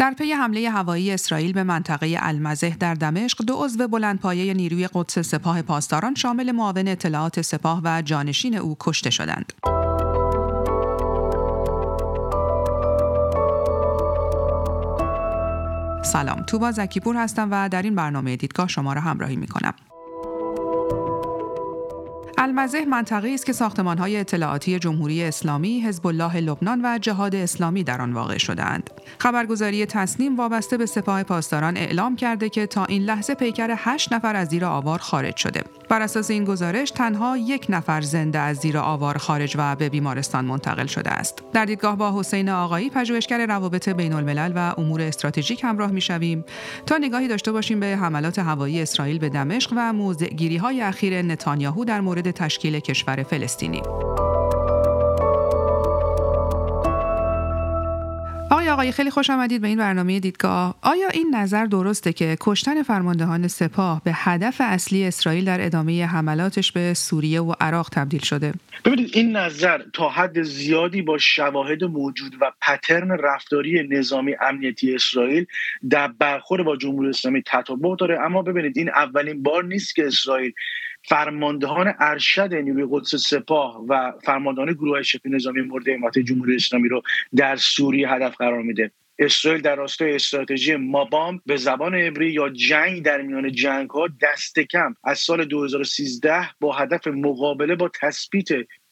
در پی حمله هوایی اسرائیل به منطقه المزه در دمشق دو عضو بلندپایه نیروی قدس سپاه پاسداران شامل معاون اطلاعات سپاه و جانشین او کشته شدند. سلام توبا زکیپور هستم و در این برنامه دیدگاه شما را همراهی می کنم. المزه منطقه است که ساختمانهای اطلاعاتی جمهوری اسلامی، حزب الله لبنان و جهاد اسلامی در آن واقع شدهاند. خبرگزاری تصنیم وابسته به سپاه پاسداران اعلام کرده که تا این لحظه پیکر هشت نفر از زیر آوار خارج شده. بر اساس این گزارش تنها یک نفر زنده از زیر آوار خارج و به بیمارستان منتقل شده است. در دیدگاه با حسین آقایی پژوهشگر روابط بین الملل و امور استراتژیک همراه می‌شویم تا نگاهی داشته باشیم به حملات هوایی اسرائیل به دمشق و موضعگیری های اخیر نتانیاهو در مورد تشکیل کشور فلسطینی. آقای خیلی خوش آمدید به این برنامه دیدگاه. آیا این نظر درسته که کشتن فرماندهان سپاه به هدف اصلی اسرائیل در ادامه حملاتش به سوریه و عراق تبدیل شده؟ ببینید این نظر تا حد زیادی با شواهد موجود و پترن رفتاری نظامی امنیتی اسرائیل در برخورد با جمهوری اسلامی تطابق داره. اما ببینید این اولین بار نیست که اسرائیل فرماندهان ارشد نیروی قدس سپاه و فرماندهان گروه شبه نظامی مورد حمایت جمهوری اسلامی رو در سوریه هدف قرار میده. اسرائیل در راستای استراتژی مابام به زبان عبری یا جنگ در میان جنگ ها دست کم. از سال 2013 با هدف مقابله با تثبیت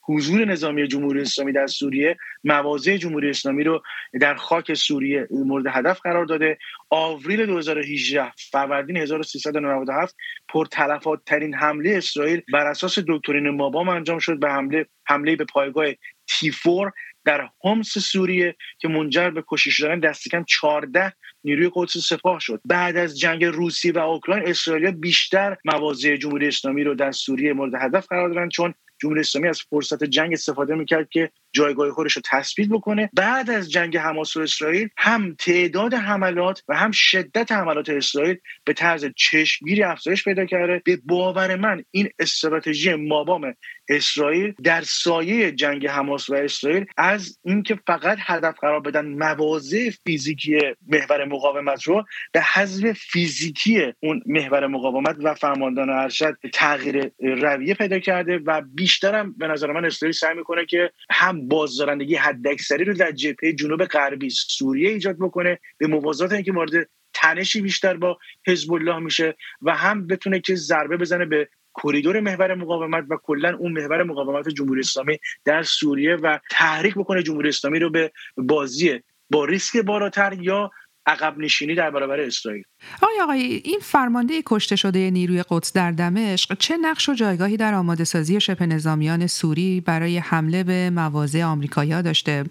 حضور نظامی جمهوری اسلامی در سوریه مواضع جمهوری اسلامی رو در خاک سوریه مورد هدف قرار داده. آوریل 2018 فروردین 1397 پرتلفات ترین حمله اسرائیل بر اساس دکترین مابام انجام شد به حمله حمله به پایگاه تیفور در همس سوریه که منجر به کشته شدن دست کم 14 نیروی قدس سپاه شد. بعد از جنگ روسیه و اوکراین اسرائیل بیشتر مواضع جمهوری اسلامی رو در سوریه مورد هدف قرار دادن چون جمهوری اسلامی از فرصت جنگ استفاده می‌کرد که جایگاه خودش رو تثبیت بکنه. بعد از جنگ حماس و اسرائیل هم تعداد حملات و هم شدت حملات اسرائیل به طرز چشمگیری افزایش پیدا کرده. به باور من این استراتژی مابام اسرائیل در سایه جنگ حماس و اسرائیل از اینکه فقط هدف قرار بدن مواضع فیزیکی محور مقاومت رو به حذف فیزیکی اون محور مقاومت و فرماندهان ارشد تغییر رویه پیدا کرده و بیشترم به نظر من اسرائیل سعی می‌کنه که هم بازدارندگی حداکثری رو در جبهه جنوب غربی سوریه ایجاد بکنه به موازات اینکه مورد تنشی بیشتر با حزب الله میشه و هم بتونه که ضربه بزنه به کریدور محور مقاومت و کلا اون محور مقاومت جمهوری اسلامی در سوریه و تحریک بکنه جمهوری اسلامی رو به بازی با ریسک بالاتر یا عقب نشینی در برابر اسرائیل. آقای آقای این فرمانده کشته شده نیروی قدس در دمشق چه نقش و جایگاهی در آماده سازی شبه نظامیان سوری برای حمله به مواضع آمریکایی داشته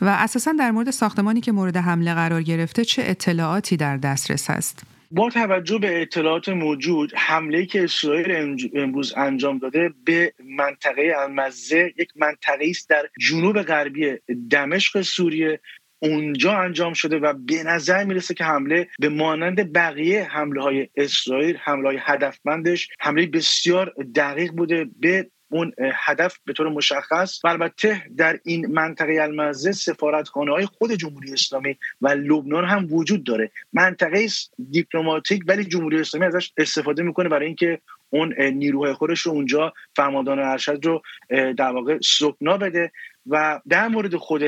و اساسا در مورد ساختمانی که مورد حمله قرار گرفته چه اطلاعاتی در دسترس است؟ با توجه به اطلاعات موجود حمله که اسرائیل امروز انجام داده به منطقه المزه یک منطقه است در جنوب غربی دمشق سوریه. اونجا انجام شده و به نظر می‌رسه که حمله به مانند بقیه حمله های اسرائیل حمله های هدفمندش حمله بسیار دقیق بوده. به اون هدف به طور مشخص و البته در این منطقه المزه سفارتخانه های خود جمهوری اسلامی و لبنان هم وجود داره. منطقه دیپلماتیک ولی جمهوری اسلامی ازش استفاده می‌کنه برای اینکه اون نیروهای خودش رو اونجا فرماندهان ارشد رو در واقع سکنا بده و در مورد خود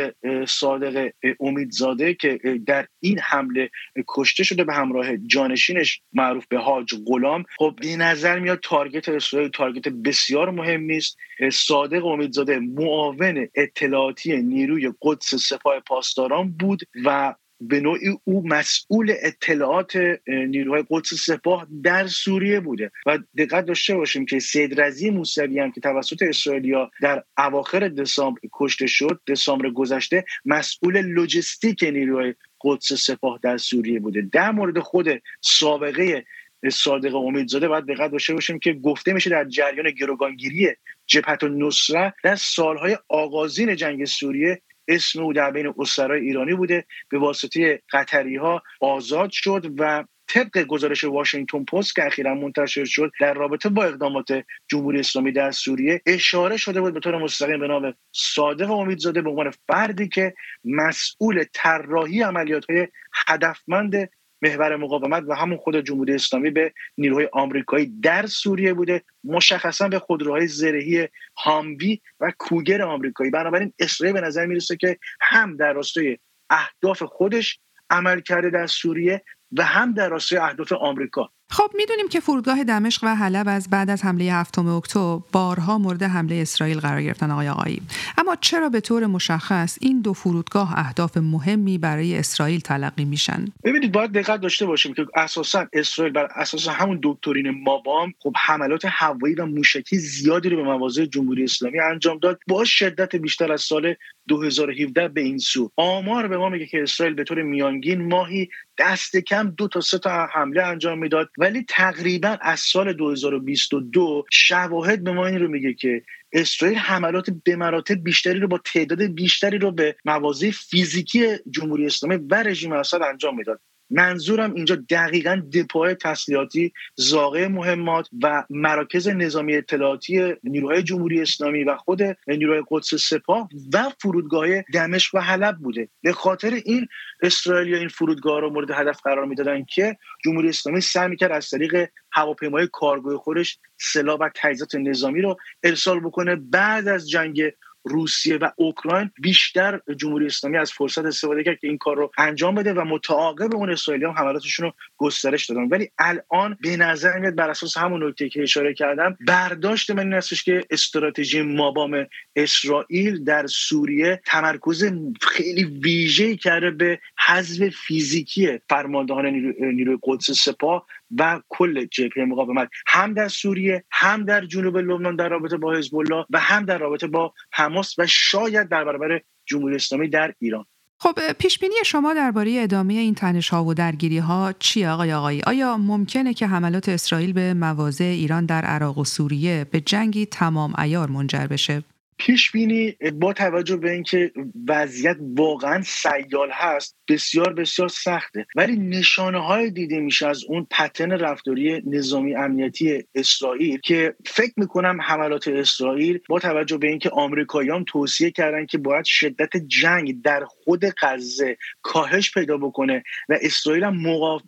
صادق امیدزاده که در این حمله کشته شده به همراه جانشینش معروف به حاج غلام خب به نظر میاد تارگت اسرائیل تارگت بسیار مهمی است صادق امیدزاده معاون اطلاعاتی نیروی قدس سپاه پاسداران بود و به نوعی او مسئول اطلاعات نیروهای قدس سپاه در سوریه بوده. و دقت داشته باشیم که سید رزی موسوی هم که توسط اسرائیلیا در اواخر دسامبر کشته شد دسامبر گذشته مسئول لوجستیک نیروهای قدس سپاه در سوریه بوده. در مورد خود سابقه صادق امیدزاده باید دقت داشته باشیم که گفته میشه در جریان گروگانگیری جبهت النصره در سالهای آغازین جنگ سوریه اسم او در بین اسرای ایرانی بوده. به واسطه قطری ها آزاد شد و طبق گزارش واشنگتن پست که اخیرا منتشر شد در رابطه با اقدامات جمهوری اسلامی در سوریه اشاره شده بود به طور مستقیم به نام صادق امیدزاده به عنوان فردی که مسئول طراحی عملیات های هدفمند محور مقاومت و همون خود جمهوری اسلامی به نیروهای آمریکایی در سوریه بوده مشخصا به خودروهای زرهی هاموی و کوگر آمریکایی. بنابراین اسرائیل به نظر می‌رسه که هم در راستای اهداف خودش عمل کرده در سوریه و هم در راستای اهداف آمریکا. خب می‌دونیم که فرودگاه دمشق و حلب از بعد از حمله هفتم اکتبر بارها مورد حمله اسرائیل قرار گرفتن آقای آقایی. اما چرا به طور مشخص این دو فرودگاه اهداف مهمی برای اسرائیل تلقی میشن؟ ببینید باید دقت داشته باشیم که اساسا اسرائیل بر اساس همون دکترین مابام خب حملات هوایی و موشکی زیادی رو به مواضع جمهوری اسلامی انجام داد. با شدت بیشتر از سال 2017 به این سو. آمار به ما میگه که اسرائیل به طور میانگین ماهی دست کم دو تا سه تا حمله انجام می‌داد. ولی تقریبا از سال 2022 شواهد به ما این رو میگه که اسرائیل حملات به مراتب بیشتری رو با تعداد بیشتری رو به مواضع فیزیکی جمهوری اسلامی و رژیم اسد انجام می‌داد. منظورم اینجا دقیقا دپای تسلیحاتی زاغه مهمات و مراکز نظامی اطلاعاتی نیروهای جمهوری اسلامی و خود نیروهای قدس سپاه و فرودگاه دمشق و حلب بوده. به خاطر این اسرائیل این فرودگاه رو مورد هدف قرار می‌دادن که جمهوری اسلامی سعی می‌کرد از طریق هواپیمای کارگوی خودش سلاح و تجهیزات نظامی رو ارسال بکنه بعد از جنگ روسیه و اوکراین بیشتر جمهوری اسلامی از فرصت استفاده کرد که این کار رو انجام بده و متعاقب اون اسرائیلی هم حملاتشون رو گسترش دادن. ولی الان به نظر میاد بر اساس همون نکته که اشاره کردم برداشت من این هستش که استراتژی مابام اسرائیل در سوریه تمرکز خیلی ویژه‌ای کرده به حذف فیزیکی فرماندهان نیروی قدس سپاه و کل جبهه مقاومت. هم در سوریه هم در جنوب لبنان در رابطه با حزب الله و هم در رابطه با حماس و شاید در برابر جمهوری اسلامی در ایران. خب پیش بینی شما درباره ادامه این تنش ها و درگیری ها چی آقای آقایی؟ آیا ممکنه که حملات اسرائیل به مواضع ایران در عراق و سوریه به جنگی تمام ایار منجر بشه؟ پیش بینی با توجه به اینکه وضعیت واقعا سیال هست بسیار بسیار سخته. ولی نشانه های دیده میشه از اون پتن رفتاری نظامی امنیتی اسرائیل که فکر می‌کنم حملات اسرائیل با توجه به اینکه آمریکاییان توصیه کردن که باید شدت جنگ در خود غزه کاهش پیدا بکنه و اسرائیل هم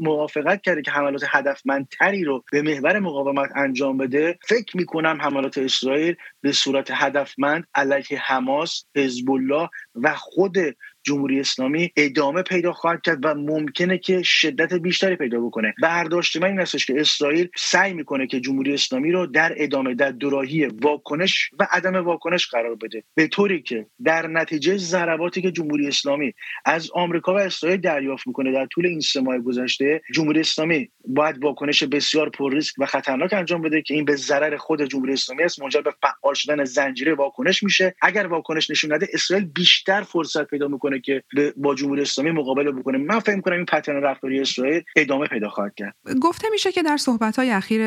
موافقت کرده که حملات هدفمندتری رو به محور مقاومت انجام بده. فکر می‌کنم حملات اسرائیل به صورت هدفمند علیه حماس حزب الله و خود جمهوری اسلامی ادامه پیدا خواهد کرد و ممکنه که شدت بیشتری پیدا بکنه. برداشت من این هستش که اسرائیل سعی می‌کنه که جمهوری اسلامی رو در ادامه در دوراهی واکنش و عدم واکنش قرار بده. به طوری که در نتیجه ضرباتی که جمهوری اسلامی از آمریکا و اسرائیل دریافت می‌کنه در طول این سه ماه گذشته جمهوری اسلامی باید واکنش بسیار پر ریسک و خطرناک انجام بده که این به ضرر خود جمهوری اسلامی است منجر به فعال شدن زنجیره واکنش میشه. اگر واکنش نشون نده اسرائیل بیشتر فرصت پیدا می‌کنه که با جمهوری اسلامی مقابله بکنه. من فکر کنم این پترن رفتاری اسرائیل ادامه پیدا خواهد کرد. گفته میشه که در صحبت های اخیر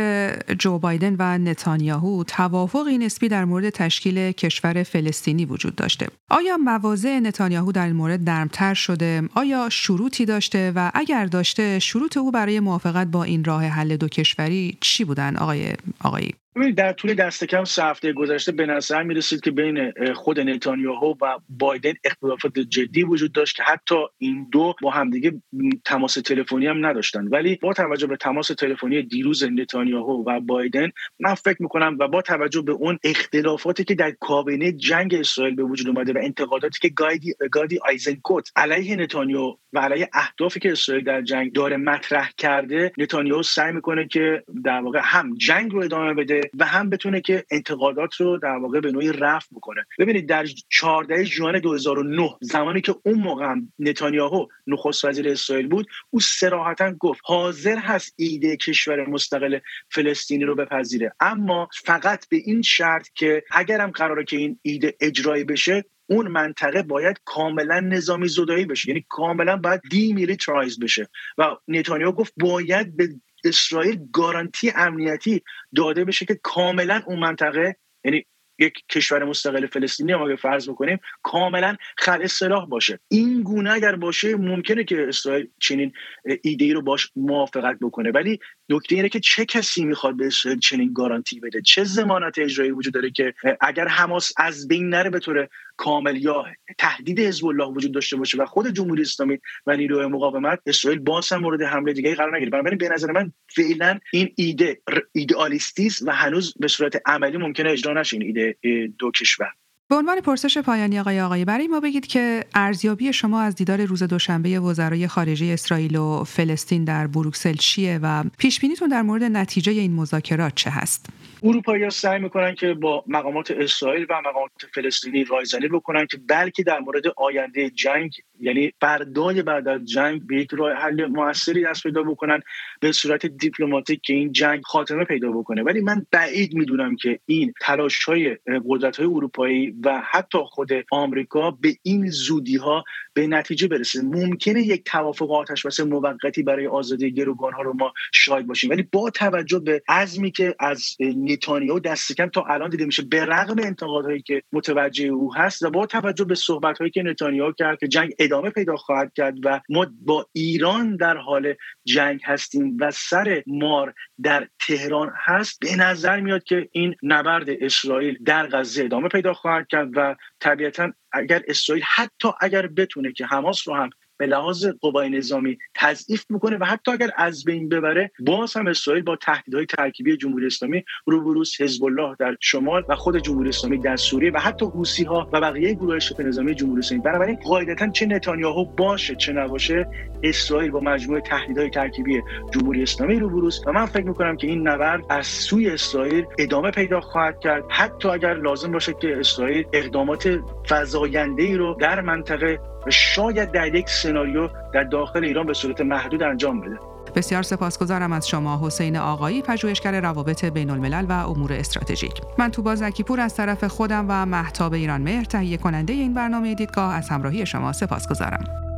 جو بایدن و نتانیاهو توافقی نسبی در مورد تشکیل کشور فلسطینی وجود داشته. آیا مواضع نتانیاهو در این مورد نرمتر شده؟ آیا شروطی داشته؟ و اگر داشته شروط او برای موافقت با این راه حل دو کشوری چی بودن؟ آقای آقایی. ببینید در طول دست کم سه هفته گذشته به نظر می رسید که بین خود نتانیاهو و بایدن اختلافات جدی وجود داشت که حتی این دو با همدیگه تماس تلفنی هم نداشتن. ولی با توجه به تماس تلفنی دیروز نتانیاهو و بایدن من فکر می‌کنم و با توجه به اون اختلافاتی که در کابینه جنگ اسرائیل به وجود اومده و انتقاداتی که گایدی گادی آیزنکوت علیه نتانیاهو و علیه اهدافی که اسرائیل در جنگ داره مطرح کرده نتانیاهو سعی می‌کنه که در واقع هم جنگ رو ادامه بده و هم بتونه که انتقادات رو در واقع به نوعی رفع بکنه. ببینید در 14 ژوئن 2009 زمانی که اون موقع نتانیاهو نخست وزیر اسرائیل بود او صراحتا گفت حاضر هست ایده کشور مستقل فلسطینی رو بپذیره. اما فقط به این شرط که اگرم قراره که این ایده اجرایی بشه اون منطقه باید کاملا نظامی زدایی بشه. یعنی کاملا باید دیمیلیترایز بشه. و نتانیاهو گفت باید به اسرائیل گارانتی امنیتی داده بشه که کاملا اون منطقه یعنی یک کشور مستقل فلسطینی ما فرض بکنیم کاملا خلع سلاح باشه. این گونه اگر باشه ممکنه که اسرائیل چنین ایده رو باش موافقت بکنه. ولی نکته اینه که چه کسی می‌خواد به اسرائیل چنین گارانتی بده؟ چه ضمانت اجرایی وجود داره که اگر حماس از بین نره به طور کامل یا تهدید حزب الله وجود داشته باشه و خود جمهوری اسلامی و نیروهای مقاومت اسرائیل باز هم مورد حمله دیگه قرار نگیره. بنابراین به نظر من فعلا این ایده ایدئالیستی و هنوز به صورت عملی ممکنه اجرا نشه این ایده دو کشور. به عنوان پرسش پایانی آقای آقایی برای ما بگید که ارزیابی شما از دیدار روز دوشنبه وزرای خارجه اسرائیل و فلسطین در بروکسل چیه و پیش بینیتون در مورد نتیجه این مذاکرات چه هست؟ اروپایی سعی می‌کنن که با مقامات اسرائیل و مقامات فلسطینی رایزنی بکنن که بلکه در مورد آینده جنگ یعنی بردای بعد از جنگ به یک راه حل موثری دست پیدا بکنن به صورت دیپلماتیک که این جنگ خاتمه پیدا بکنه ولی من بعید می‌دونم که این تلاش های اروپایی و حتی خود آمریکا به این زودی ها به نتیجه برسه. ممکنه یک توافق آتش بس موقتی برای آزادی گروگان ها رو ما شاهد باشیم. ولی با توجه به عزمی که از نتانیاهو دست کم تا الان دیده میشه به رغم انتقادهایی که متوجه او هست و با توجه به صحبت هایی که نتانیاهو کرد که جنگ ادامه پیدا خواهد کرد و ما با ایران در حال جنگ هستیم و سر مار در تهران هست به نظر میاد که این نبرد اسرائیل در غزه ادامه پیدا خواهد کرد و طبیعتا اگر اسرائیل حتی اگر بتونه که حماس رو هم به لحاظ قوای نظامی تضعیف می‌کنه و حتی اگر از بین ببره باز هم اسرائیل با تهدیدهای ترکیبی جمهوری اسلامی روبروس حزب الله در شمال و خود جمهوری اسلامی در سوریه و حتی حوسی ها و بقیه گروه شبه نظامی جمهوری اسلامی. بنابراین قاعدتا چه نتانیاهو باشه چه نباشه اسرائیل با مجموعه تهدیدهای ترکیبی جمهوری اسلامی روبروس و من فکر می‌کنم که این نبرد از سوی اسرائیل ادامه پیدا خواهد کرد. حتی اگر لازم باشه که اسرائیل اقدامات فزاینده ای رو در منطقه و شاید در یک سناریو در داخل ایران به صورت محدود انجام بده. بسیار سپاسگزارم از شما حسین آقایی پژوهشگر روابط بین الملل و امور استراتژیک. من توبا زکیپور از طرف خودم و محتاب ایران مهر تهیه کننده این برنامه دیدگاه از همراهی شما سپاسگزارم.